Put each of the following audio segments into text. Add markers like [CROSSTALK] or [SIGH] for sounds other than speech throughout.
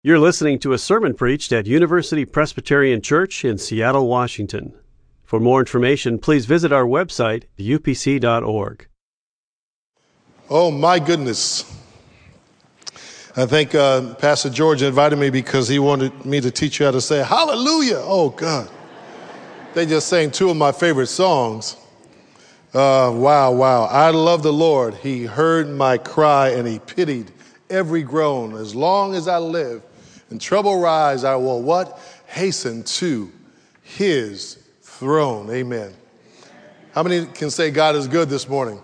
You're listening to a sermon preached at University Presbyterian Church in Seattle, Washington. For more information, please visit our website, upc.org. Oh, my goodness. I think uh, Pastor George invited me because he wanted me to teach you how to say hallelujah. Oh, God. They just sang two of my favorite songs. Uh, wow, wow. I love the Lord. He heard my cry and he pitied every groan. As long as I live, and trouble rise, I will what? Hasten to his throne. Amen. How many can say God is good this morning?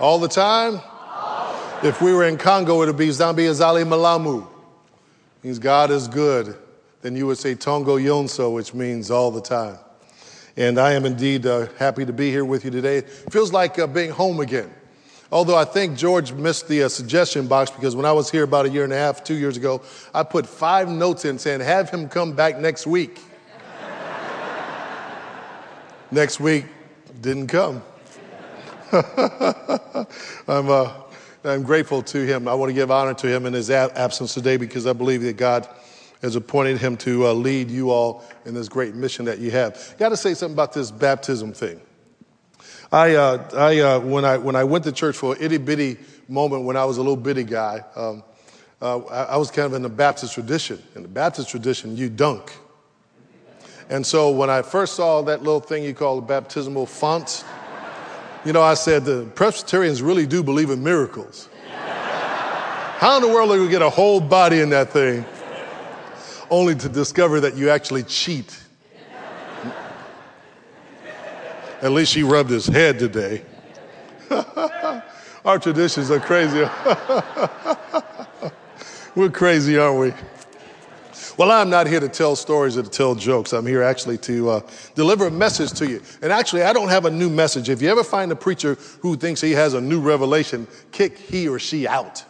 All the time? If we were in Congo, it would be Zambi Azali Malamu. Means God is good. Then you would say Tongo Yonso, which means all the time. And I am indeed uh, happy to be here with you today. It feels like uh, being home again. Although I think George missed the uh, suggestion box because when I was here about a year and a half, two years ago, I put five notes in saying, have him come back next week. [LAUGHS] next week didn't come. [LAUGHS] I'm, uh, I'm grateful to him. I want to give honor to him in his absence today because I believe that God has appointed him to uh, lead you all in this great mission that you have. Got to say something about this baptism thing. I, uh, I, uh, when, I, when I went to church for an itty bitty moment when I was a little bitty guy, um, uh, I, I, was kind of in the Baptist tradition. In the Baptist tradition, you dunk. And so when I first saw that little thing you call the baptismal font, you know, I said the Presbyterians really do believe in miracles. How in the world are we going to get a whole body in that thing only to discover that you actually cheat? At least he rubbed his head today. [LAUGHS] Our traditions are crazy. [LAUGHS] We're crazy, aren't we? Well, I'm not here to tell stories or to tell jokes. I'm here actually to uh, deliver a message to you. And actually, I don't have a new message. If you ever find a preacher who thinks he has a new revelation, kick he or she out.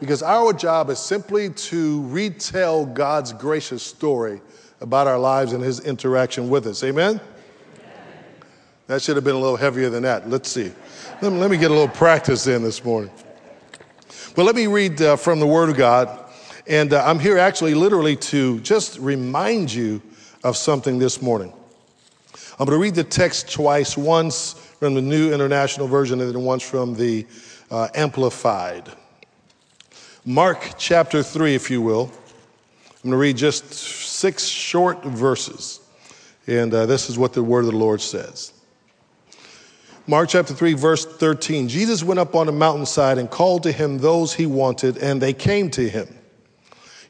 Because our job is simply to retell God's gracious story about our lives and his interaction with us. Amen? That should have been a little heavier than that. Let's see. Let me, let me get a little practice in this morning. But let me read uh, from the Word of God. And uh, I'm here actually literally to just remind you of something this morning. I'm going to read the text twice, once from the New International Version and then once from the uh, Amplified. Mark chapter 3, if you will. I'm going to read just six short verses. And uh, this is what the word of the Lord says. Mark chapter 3, verse 13. Jesus went up on a mountainside and called to him those he wanted, and they came to him.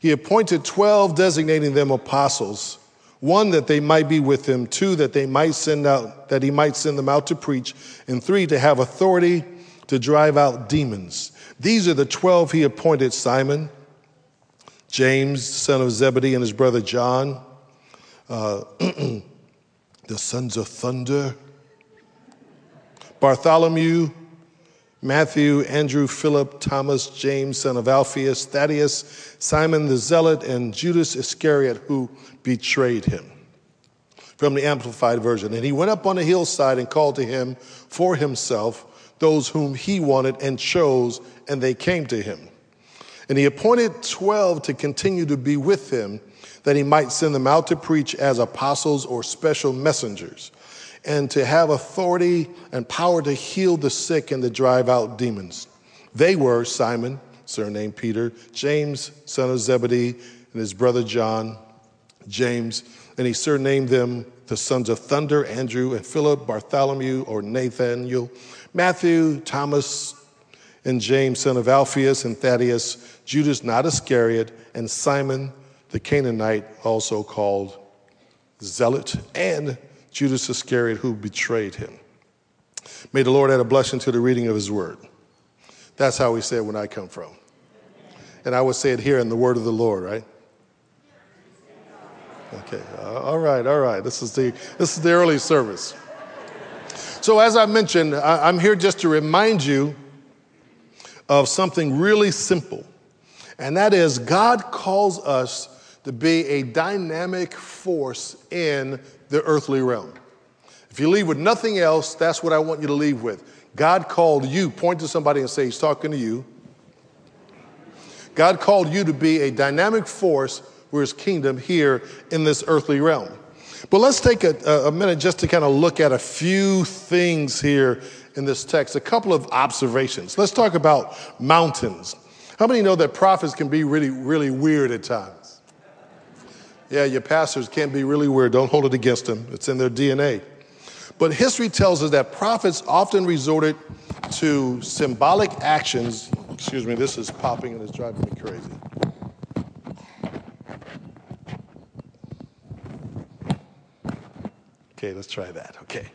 He appointed 12, designating them apostles. One, that they might be with him. Two, that they might send out, that he might send them out to preach. And three, to have authority to drive out demons. These are the 12 he appointed Simon, James, son of Zebedee, and his brother John, uh, [CLEARS THROAT] the sons of thunder, Bartholomew, Matthew, Andrew, Philip, Thomas, James, son of Alphaeus, Thaddeus, Simon the Zealot, and Judas Iscariot, who betrayed him. From the Amplified Version. And he went up on a hillside and called to him for himself those whom he wanted and chose, and they came to him. And he appointed 12 to continue to be with him, that he might send them out to preach as apostles or special messengers and to have authority and power to heal the sick and to drive out demons. They were Simon, surnamed Peter, James, son of Zebedee, and his brother John, James, and he surnamed them the sons of thunder, Andrew and Philip, Bartholomew or Nathaniel, Matthew, Thomas, and James, son of Alphaeus and Thaddeus, Judas, not Iscariot, and Simon the Canaanite, also called Zealot, and Judas Iscariot who betrayed him. May the Lord add a blessing to the reading of his word. That's how we say it when I come from. And I would say it here in the word of the Lord, right? Okay, uh, all right, all right. This is the, this is the early service. So, as I mentioned, I'm here just to remind you of something really simple, and that is God calls us to be a dynamic force in the earthly realm. If you leave with nothing else, that's what I want you to leave with. God called you, point to somebody and say, He's talking to you. God called you to be a dynamic force for his kingdom here in this earthly realm. But let's take a, a minute just to kind of look at a few things here in this text, a couple of observations. Let's talk about mountains. How many know that prophets can be really, really weird at times? Yeah, your pastors can be really weird. Don't hold it against them, it's in their DNA. But history tells us that prophets often resorted to symbolic actions. Excuse me, this is popping and it's driving me crazy. Okay, let's try that. Okay.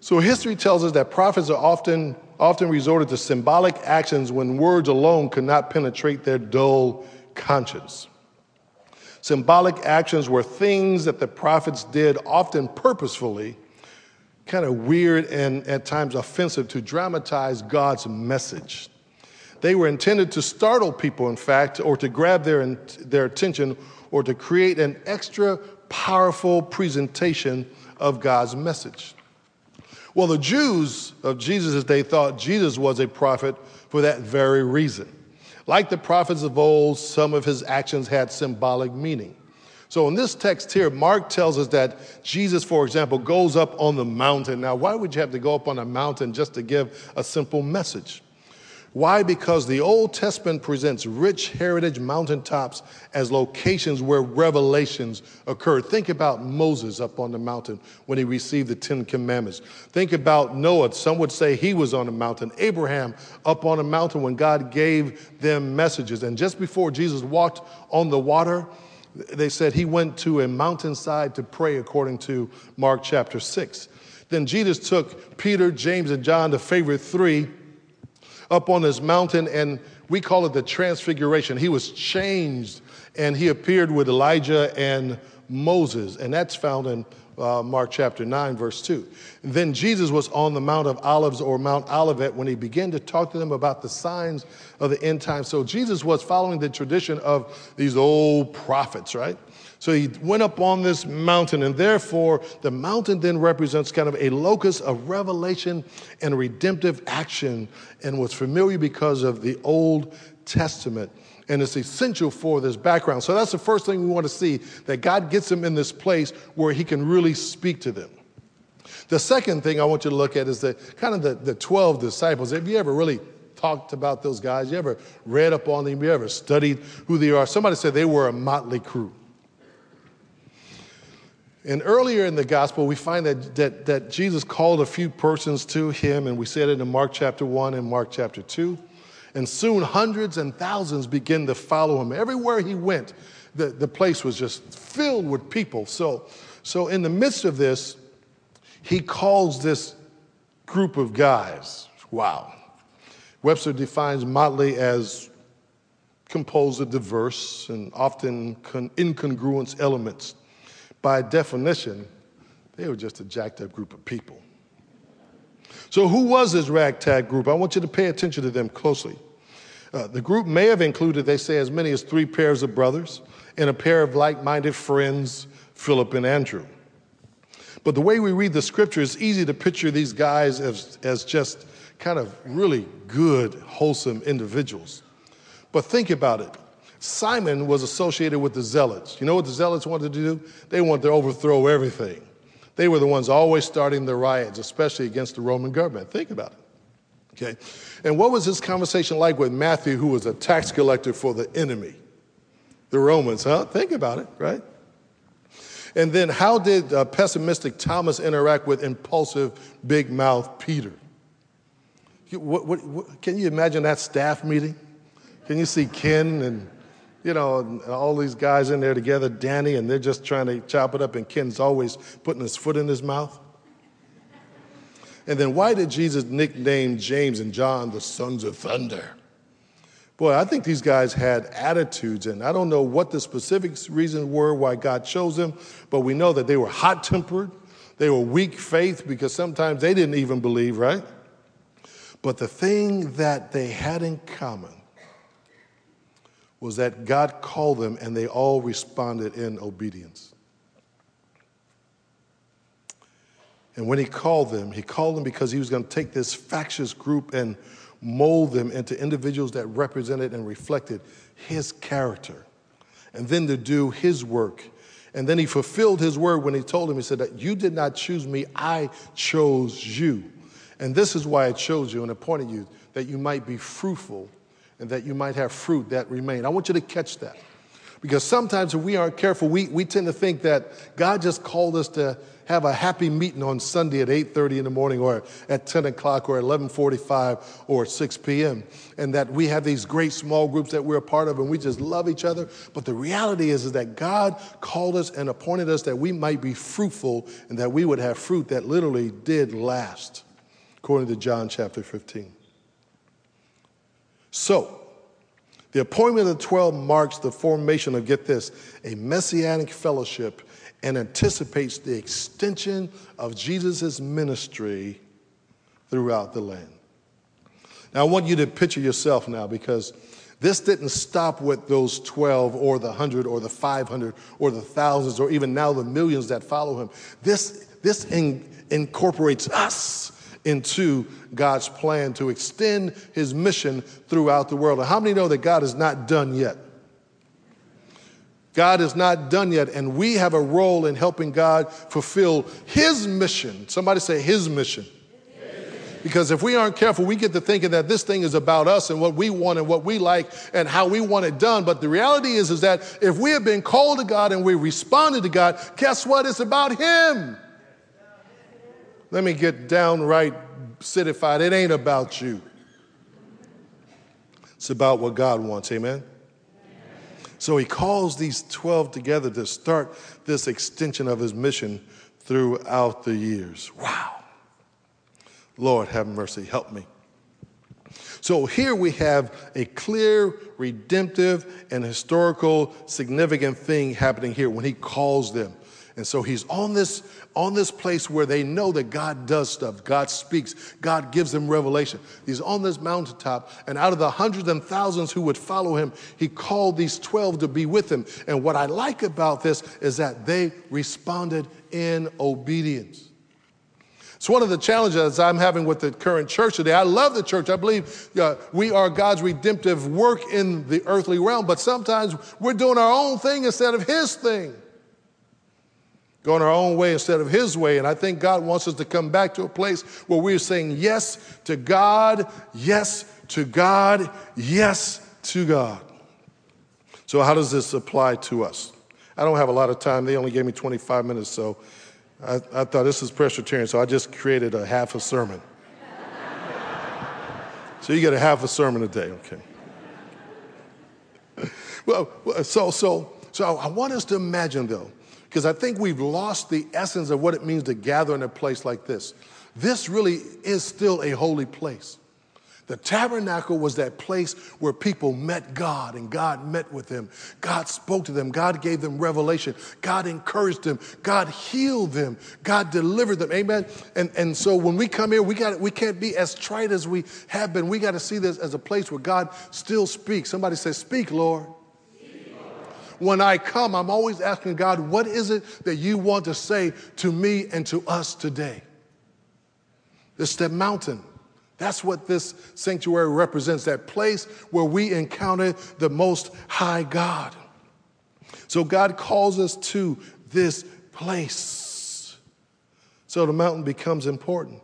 So history tells us that prophets are often often resorted to symbolic actions when words alone could not penetrate their dull conscience. Symbolic actions were things that the prophets did often purposefully kind of weird and at times offensive to dramatize God's message. They were intended to startle people, in fact, or to grab their, their attention or to create an extra powerful presentation of God's message. Well, the Jews of Jesus' day thought Jesus was a prophet for that very reason. Like the prophets of old, some of his actions had symbolic meaning. So in this text here, Mark tells us that Jesus, for example, goes up on the mountain. Now, why would you have to go up on a mountain just to give a simple message? Why? Because the Old Testament presents rich heritage mountaintops as locations where revelations occurred. Think about Moses up on the mountain when he received the Ten Commandments. Think about Noah. Some would say he was on a mountain. Abraham up on a mountain when God gave them messages. And just before Jesus walked on the water, they said he went to a mountainside to pray, according to Mark chapter 6. Then Jesus took Peter, James, and John, the favorite three, up on this mountain, and we call it the transfiguration. He was changed, and he appeared with Elijah and Moses, and that's found in uh, Mark chapter 9, verse 2. And then Jesus was on the Mount of Olives or Mount Olivet when he began to talk to them about the signs of the end time. So Jesus was following the tradition of these old prophets, right? So he went up on this mountain, and therefore the mountain then represents kind of a locus of revelation and redemptive action and was familiar because of the Old Testament and it's essential for this background. So that's the first thing we want to see that God gets them in this place where He can really speak to them. The second thing I want you to look at is the kind of the, the 12 disciples. Have you ever really talked about those guys? You ever read up on them? You ever studied who they are? Somebody said they were a motley crew. And earlier in the gospel, we find that, that, that Jesus called a few persons to him, and we said it in Mark chapter 1 and Mark chapter 2. And soon hundreds and thousands began to follow him. Everywhere he went, the, the place was just filled with people. So, so, in the midst of this, he calls this group of guys. Wow. Webster defines motley as composed of diverse and often con- incongruent elements. By definition, they were just a jacked up group of people. So, who was this ragtag group? I want you to pay attention to them closely. Uh, the group may have included, they say, as many as three pairs of brothers and a pair of like minded friends, Philip and Andrew. But the way we read the scripture, it's easy to picture these guys as, as just kind of really good, wholesome individuals. But think about it. Simon was associated with the Zealots. You know what the Zealots wanted to do? They wanted to overthrow everything. They were the ones always starting the riots, especially against the Roman government. Think about it. Okay? And what was his conversation like with Matthew, who was a tax collector for the enemy? The Romans, huh? Think about it, right? And then how did uh, pessimistic Thomas interact with impulsive, big mouth Peter? What, what, what, can you imagine that staff meeting? Can you see Ken and, you know, and all these guys in there together, Danny, and they're just trying to chop it up, and Ken's always putting his foot in his mouth? And then why did Jesus nickname James and John the sons of thunder? Boy, I think these guys had attitudes, and I don't know what the specific reasons were why God chose them, but we know that they were hot tempered, they were weak faith because sometimes they didn't even believe, right? But the thing that they had in common was that God called them and they all responded in obedience. And when he called them, he called them because he was going to take this factious group and mold them into individuals that represented and reflected his character, and then to do his work. And then he fulfilled his word when he told him, he said, that You did not choose me, I chose you. And this is why I chose you and appointed you, that you might be fruitful and that you might have fruit that remain. I want you to catch that. Because sometimes if we aren't careful, we, we tend to think that God just called us to have a happy meeting on Sunday at 8:30 in the morning or at 10 o'clock or 11:45 or 6 p.m. and that we have these great small groups that we're a part of and we just love each other. But the reality is, is that God called us and appointed us that we might be fruitful and that we would have fruit that literally did last, according to John chapter 15. So, the appointment of the 12 marks the formation of, get this, a messianic fellowship and anticipates the extension of Jesus' ministry throughout the land. Now, I want you to picture yourself now because this didn't stop with those 12 or the 100 or the 500 or the thousands or even now the millions that follow him. This, this in, incorporates us into God's plan to extend his mission throughout the world. And how many know that God is not done yet? God is not done yet, and we have a role in helping God fulfill His mission. Somebody say His mission. Because if we aren't careful, we get to thinking that this thing is about us and what we want and what we like and how we want it done. But the reality is, is that if we have been called to God and we responded to God, guess what? It's about Him. Let me get downright citified. It ain't about you. It's about what God wants. Amen. So he calls these 12 together to start this extension of his mission throughout the years. Wow. Lord, have mercy. Help me. So here we have a clear, redemptive, and historical significant thing happening here when he calls them. And so he's on this, on this place where they know that God does stuff. God speaks. God gives them revelation. He's on this mountaintop, and out of the hundreds and thousands who would follow him, he called these 12 to be with him. And what I like about this is that they responded in obedience. It's one of the challenges I'm having with the current church today. I love the church. I believe uh, we are God's redemptive work in the earthly realm, but sometimes we're doing our own thing instead of His thing going our own way instead of His way. And I think God wants us to come back to a place where we're saying yes to God, yes to God, yes to God. So, how does this apply to us? I don't have a lot of time. They only gave me 25 minutes, so I, I thought this is Presbyterian, so I just created a half a sermon. [LAUGHS] so, you get a half a sermon a day, okay? [LAUGHS] well, so, so, so I want us to imagine, though, because I think we've lost the essence of what it means to gather in a place like this. This really is still a holy place. The tabernacle was that place where people met God and God met with them. God spoke to them. God gave them revelation. God encouraged them. God healed them. God delivered them. Amen. And, and so when we come here, we got we can't be as trite as we have been. We got to see this as a place where God still speaks. Somebody says, Speak, Lord when I come, I'm always asking God, what is it that you want to say to me and to us today? It's that mountain. That's what this sanctuary represents that place where we encounter the most high God. So God calls us to this place. So the mountain becomes important.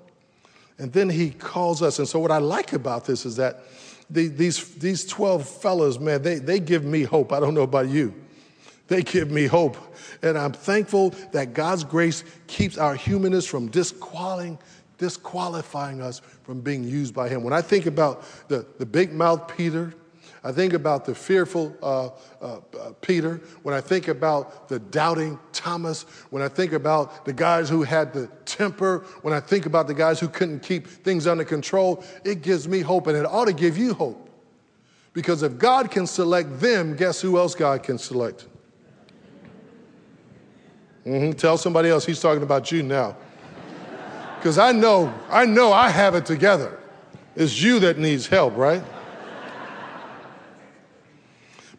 And then he calls us. And so, what I like about this is that these, these 12 fellows, man, they, they give me hope. I don't know about you. They give me hope. And I'm thankful that God's grace keeps our humanness from disqualifying, disqualifying us from being used by Him. When I think about the, the big mouth Peter, I think about the fearful uh, uh, uh, Peter, when I think about the doubting Thomas, when I think about the guys who had the temper, when I think about the guys who couldn't keep things under control, it gives me hope and it ought to give you hope. Because if God can select them, guess who else God can select? Mm-hmm. Tell somebody else he's talking about you now. Because I know, I know I have it together. It's you that needs help, right?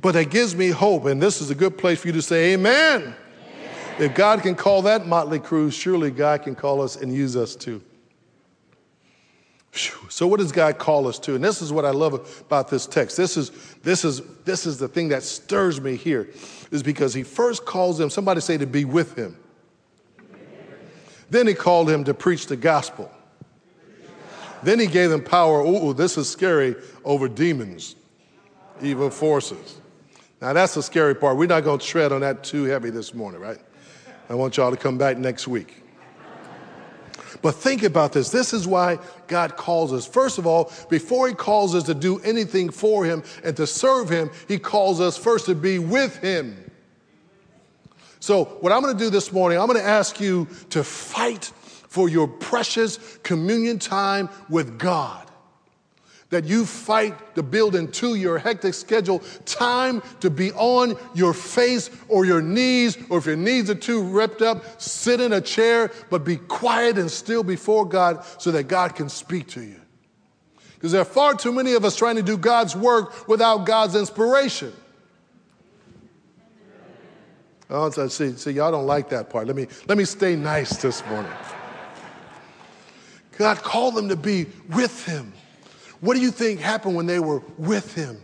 But it gives me hope, and this is a good place for you to say, Amen. Amen. If God can call that motley crew, surely God can call us and use us too. So what does God call us to? And this is what I love about this text. This is this is this is the thing that stirs me here is because he first calls them somebody say to be with him. Then he called him to preach the gospel. Then he gave them power. Ooh, this is scary over demons, evil forces. Now that's the scary part. We're not going to tread on that too heavy this morning, right? I want y'all to come back next week. But think about this. This is why God calls us. First of all, before He calls us to do anything for Him and to serve Him, He calls us first to be with Him. So, what I'm going to do this morning, I'm going to ask you to fight for your precious communion time with God that you fight to build into your hectic schedule time to be on your face or your knees, or if your knees are too ripped up, sit in a chair, but be quiet and still before God so that God can speak to you. Because there are far too many of us trying to do God's work without God's inspiration. Oh, see, see, y'all don't like that part. Let me, let me stay nice this morning. God called them to be with Him. What do you think happened when they were with him?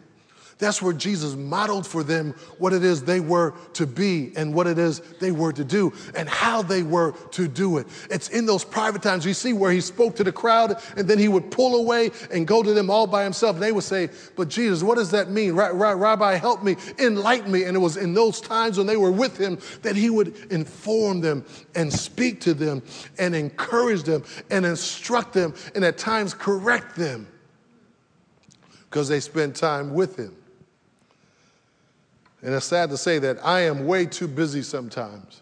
That's where Jesus modeled for them what it is they were to be and what it is they were to do and how they were to do it. It's in those private times you see where he spoke to the crowd and then he would pull away and go to them all by himself. And they would say, But Jesus, what does that mean? Rabbi, help me, enlighten me. And it was in those times when they were with him that he would inform them and speak to them and encourage them and instruct them and at times correct them because they spend time with Him. And it's sad to say that I am way too busy sometimes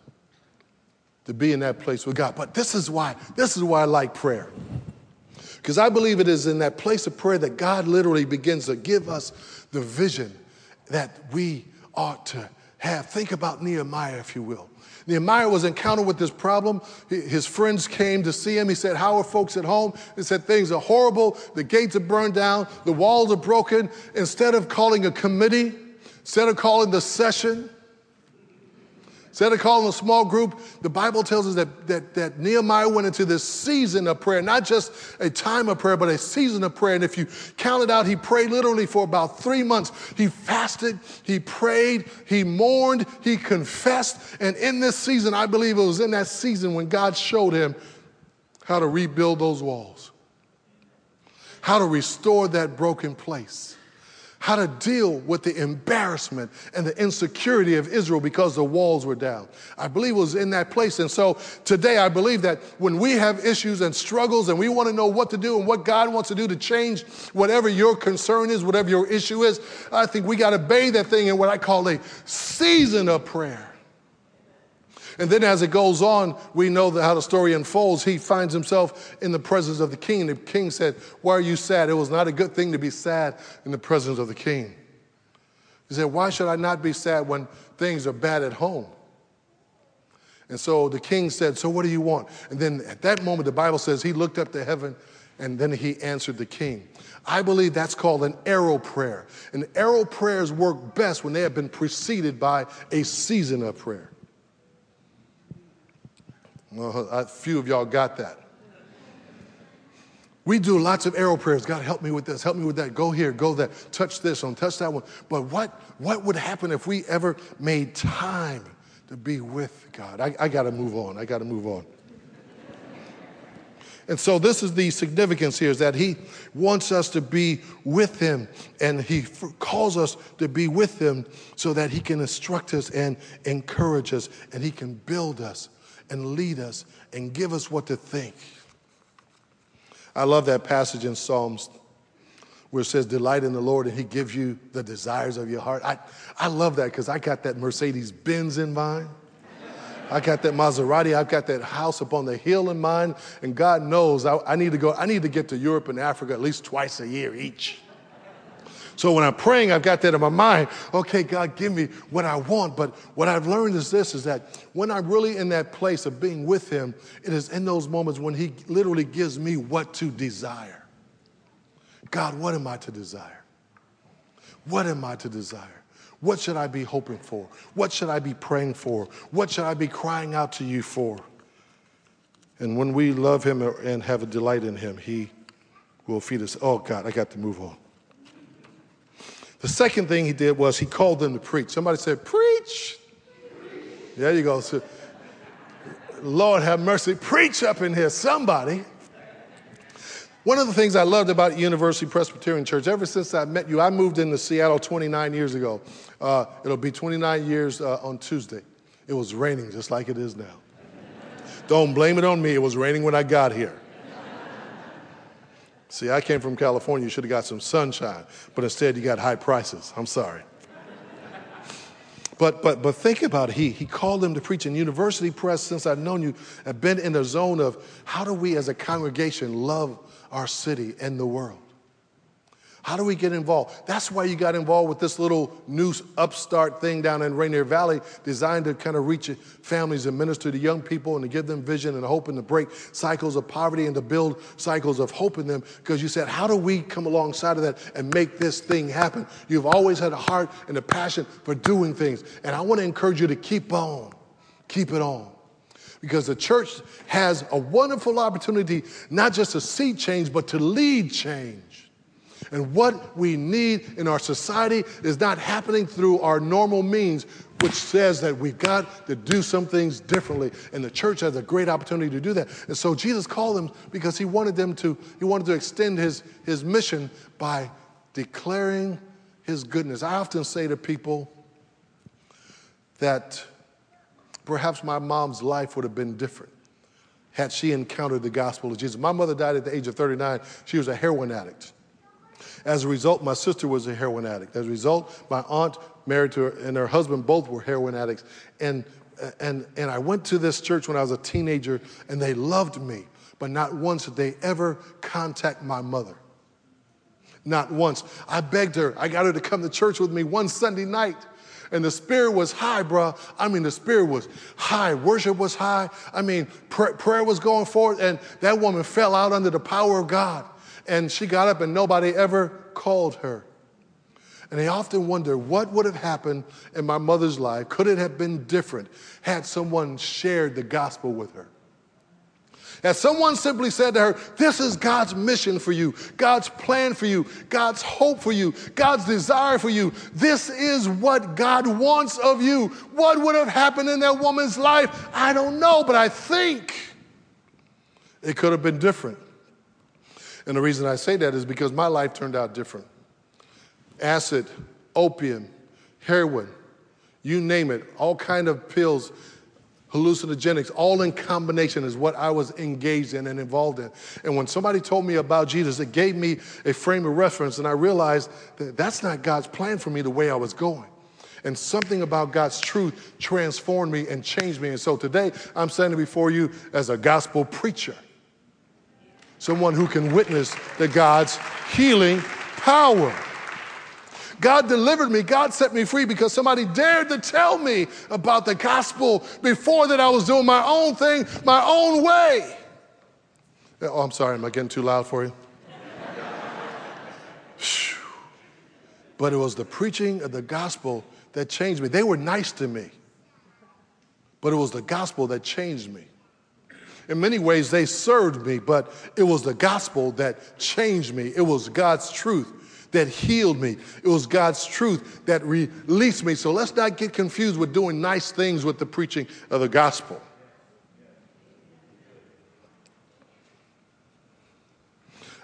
to be in that place with God. But this is why, this is why I like prayer. Because I believe it is in that place of prayer that God literally begins to give us the vision that we ought to have. Think about Nehemiah, if you will. Nehemiah was encountered with this problem. His friends came to see him. He said, How are folks at home? He said, Things are horrible. The gates are burned down. The walls are broken. Instead of calling a committee, instead of calling the session, Instead of calling a small group, the Bible tells us that, that, that Nehemiah went into this season of prayer, not just a time of prayer, but a season of prayer. And if you count it out, he prayed literally for about three months. He fasted, he prayed, he mourned, he confessed. And in this season, I believe it was in that season when God showed him how to rebuild those walls, how to restore that broken place how to deal with the embarrassment and the insecurity of Israel because the walls were down. I believe it was in that place. And so today I believe that when we have issues and struggles and we want to know what to do and what God wants to do to change whatever your concern is, whatever your issue is, I think we got to bathe that thing in what I call a season of prayer. And then as it goes on, we know how the story unfolds. He finds himself in the presence of the king. The king said, Why are you sad? It was not a good thing to be sad in the presence of the king. He said, Why should I not be sad when things are bad at home? And so the king said, So what do you want? And then at that moment, the Bible says he looked up to heaven and then he answered the king. I believe that's called an arrow prayer. And arrow prayers work best when they have been preceded by a season of prayer. Well, a few of y'all got that. We do lots of arrow prayers. God, help me with this, help me with that. Go here, go there, touch this one, touch that one. But what, what would happen if we ever made time to be with God? I, I got to move on. I got to move on. And so this is the significance here is that he wants us to be with him and he calls us to be with him so that he can instruct us and encourage us and he can build us and lead us and give us what to think. I love that passage in Psalms where it says, Delight in the Lord and He gives you the desires of your heart. I, I love that because I got that Mercedes Benz in mind. I got that Maserati. I've got that house up on the hill in mind. And God knows I, I need to go, I need to get to Europe and Africa at least twice a year each. So when I'm praying, I've got that in my mind. Okay, God, give me what I want. But what I've learned is this is that when I'm really in that place of being with Him, it is in those moments when He literally gives me what to desire. God, what am I to desire? What am I to desire? What should I be hoping for? What should I be praying for? What should I be crying out to you for? And when we love Him and have a delight in Him, He will feed us. Oh, God, I got to move on. The second thing he did was he called them to preach. Somebody said, Preach. There you go. So, Lord have mercy. Preach up in here, somebody. One of the things I loved about University Presbyterian Church, ever since I met you, I moved into Seattle 29 years ago. Uh, it'll be 29 years uh, on Tuesday. It was raining just like it is now. Don't blame it on me. It was raining when I got here. See, I came from California. You should have got some sunshine, but instead you got high prices. I'm sorry. But, but, but think about it. He, he called them to preach in University Press since I've known you. I've been in the zone of how do we as a congregation love our city and the world? How do we get involved? That's why you got involved with this little new upstart thing down in Rainier Valley, designed to kind of reach families and minister to young people and to give them vision and hope and to break cycles of poverty and to build cycles of hope in them. Because you said, How do we come alongside of that and make this thing happen? You've always had a heart and a passion for doing things. And I want to encourage you to keep on, keep it on because the church has a wonderful opportunity not just to see change, but to lead change. And what we need in our society is not happening through our normal means, which says that we've got to do some things differently. And the church has a great opportunity to do that. And so Jesus called them because he wanted them to, he wanted to extend his, his mission by declaring his goodness. I often say to people that perhaps my mom's life would have been different had she encountered the gospel of Jesus. My mother died at the age of 39. She was a heroin addict. As a result, my sister was a heroin addict. As a result, my aunt married to her and her husband both were heroin addicts. And, and, and I went to this church when I was a teenager and they loved me, but not once did they ever contact my mother. Not once. I begged her, I got her to come to church with me one Sunday night. And the spirit was high, bro. I mean, the spirit was high. Worship was high. I mean, pr- prayer was going forth, and that woman fell out under the power of God. And she got up and nobody ever called her. And I often wonder what would have happened in my mother's life. Could it have been different had someone shared the gospel with her? Had someone simply said to her, This is God's mission for you, God's plan for you, God's hope for you, God's desire for you. This is what God wants of you. What would have happened in that woman's life? I don't know, but I think it could have been different. And the reason I say that is because my life turned out different. Acid, opium, heroin, you name it, all kind of pills, hallucinogenics, all in combination is what I was engaged in and involved in. And when somebody told me about Jesus, it gave me a frame of reference, and I realized that that's not God's plan for me the way I was going. And something about God's truth transformed me and changed me. And so today, I'm standing before you as a gospel preacher someone who can witness the God's healing power. God delivered me. God set me free because somebody dared to tell me about the gospel before that I was doing my own thing, my own way. Oh, I'm sorry. Am I getting too loud for you? but it was the preaching of the gospel that changed me. They were nice to me, but it was the gospel that changed me. In many ways, they served me, but it was the gospel that changed me. It was God's truth that healed me. It was God's truth that released me. So let's not get confused with doing nice things with the preaching of the gospel.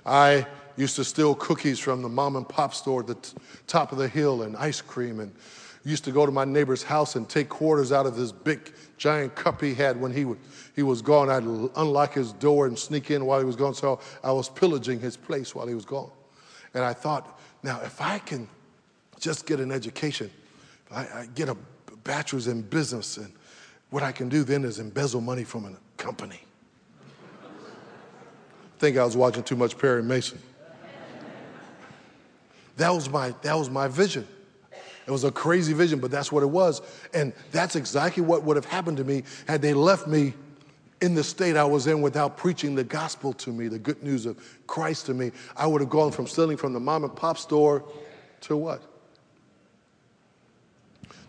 I used to steal cookies from the mom and pop store at the t- top of the hill and ice cream and used to go to my neighbor's house and take quarters out of this big giant cup he had when he, would, he was gone. I'd unlock his door and sneak in while he was gone. So I was pillaging his place while he was gone. And I thought, now if I can just get an education, I, I get a bachelor's in business, and what I can do then is embezzle money from a company. Think I was watching too much Perry Mason. That was my, that was my vision. It was a crazy vision, but that's what it was. And that's exactly what would have happened to me had they left me in the state I was in without preaching the gospel to me, the good news of Christ to me. I would have gone from stealing from the mom and pop store to what?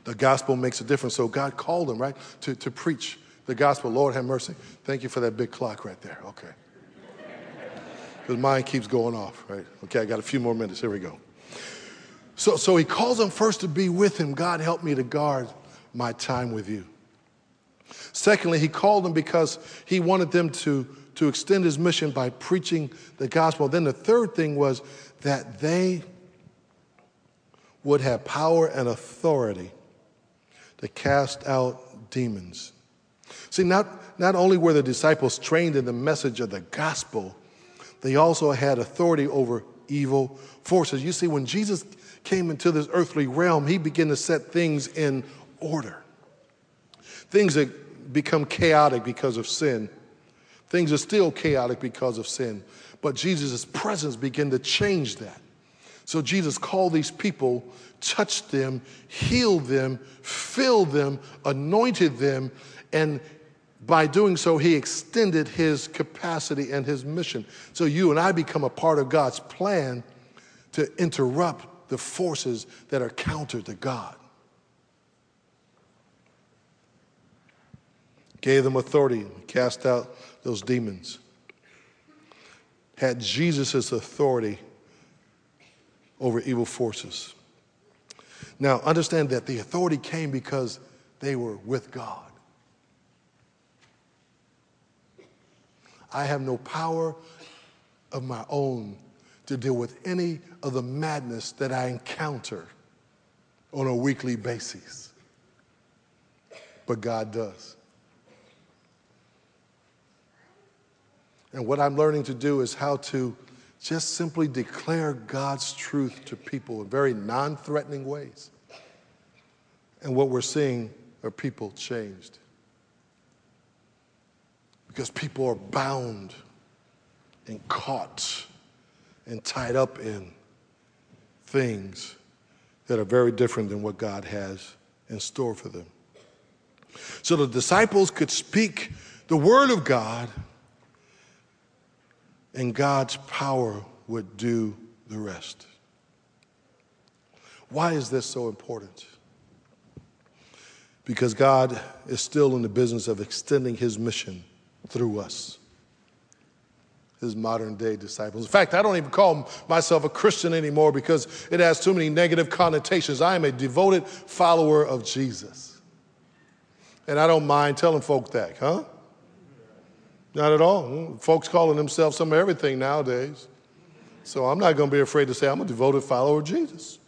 The gospel makes a difference. So God called them, right, to, to preach the gospel. Lord have mercy. Thank you for that big clock right there. Okay. Because mine keeps going off, right? Okay, I got a few more minutes. Here we go. So, so he calls them first to be with him. God, help me to guard my time with you. Secondly, he called them because he wanted them to, to extend his mission by preaching the gospel. Then the third thing was that they would have power and authority to cast out demons. See, not, not only were the disciples trained in the message of the gospel, they also had authority over evil forces. You see, when Jesus came into this earthly realm, he began to set things in order. Things that become chaotic because of sin. Things are still chaotic because of sin. But Jesus' presence began to change that. So Jesus called these people, touched them, healed them, filled them, anointed them, and by doing so, he extended his capacity and his mission. So you and I become a part of God's plan to interrupt the forces that are counter to God. Gave them authority, cast out those demons. Had Jesus' authority over evil forces. Now, understand that the authority came because they were with God. I have no power of my own to deal with any of the madness that I encounter on a weekly basis. But God does. And what I'm learning to do is how to just simply declare God's truth to people in very non threatening ways. And what we're seeing are people changed because people are bound and caught and tied up in things that are very different than what God has in store for them. So the disciples could speak the word of God, and God's power would do the rest. Why is this so important? Because God is still in the business of extending his mission through us, his modern day disciples. In fact, I don't even call myself a Christian anymore because it has too many negative connotations. I am a devoted follower of Jesus. And I don't mind telling folk that, huh? Not at all. Folks calling themselves some of everything nowadays. So I'm not going to be afraid to say I'm a devoted follower of Jesus.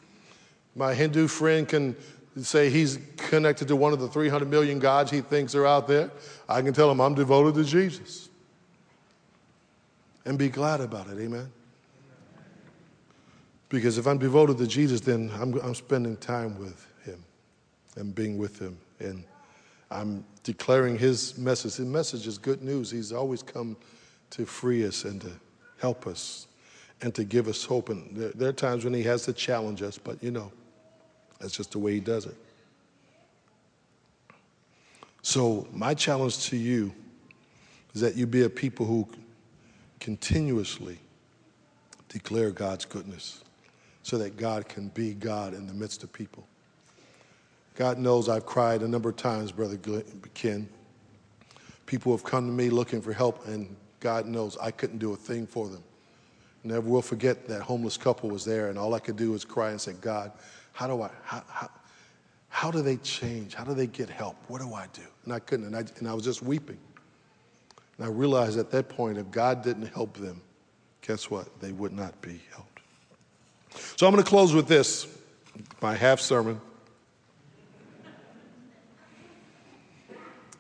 My Hindu friend can say he's connected to one of the 300 million gods he thinks are out there, I can tell him I'm devoted to Jesus. And be glad about it, amen? Because if I'm devoted to Jesus, then I'm, I'm spending time with him and being with him. And I'm declaring his message. His message is good news. He's always come to free us and to help us and to give us hope. And there, there are times when he has to challenge us, but you know, that's just the way he does it. So, my challenge to you is that you be a people who continuously declare God's goodness so that God can be God in the midst of people. God knows I've cried a number of times, Brother Ken. People have come to me looking for help, and God knows I couldn't do a thing for them. Never will forget that homeless couple was there, and all I could do was cry and say, God, how do I, how, how, how do they change? How do they get help? What do I do? And I couldn't, and I, and I was just weeping. And I realized at that point, if God didn't help them, guess what? They would not be helped. So I'm going to close with this my half sermon.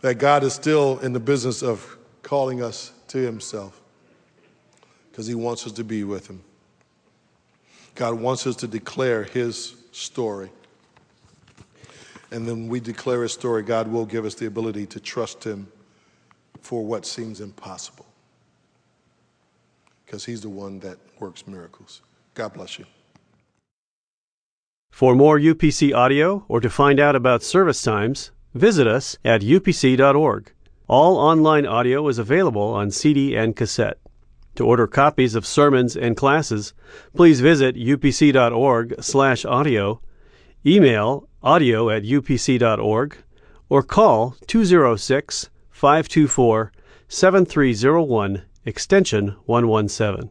That God is still in the business of calling us to Himself because He wants us to be with Him. God wants us to declare His story. And then we declare His story, God will give us the ability to trust Him for what seems impossible. Because He's the one that works miracles. God bless you. For more UPC audio or to find out about service times, visit us at upc.org. All online audio is available on CD and cassette. To order copies of sermons and classes, please visit upc.org/audio Email audio at upc.org or call 206 524 7301 extension 117.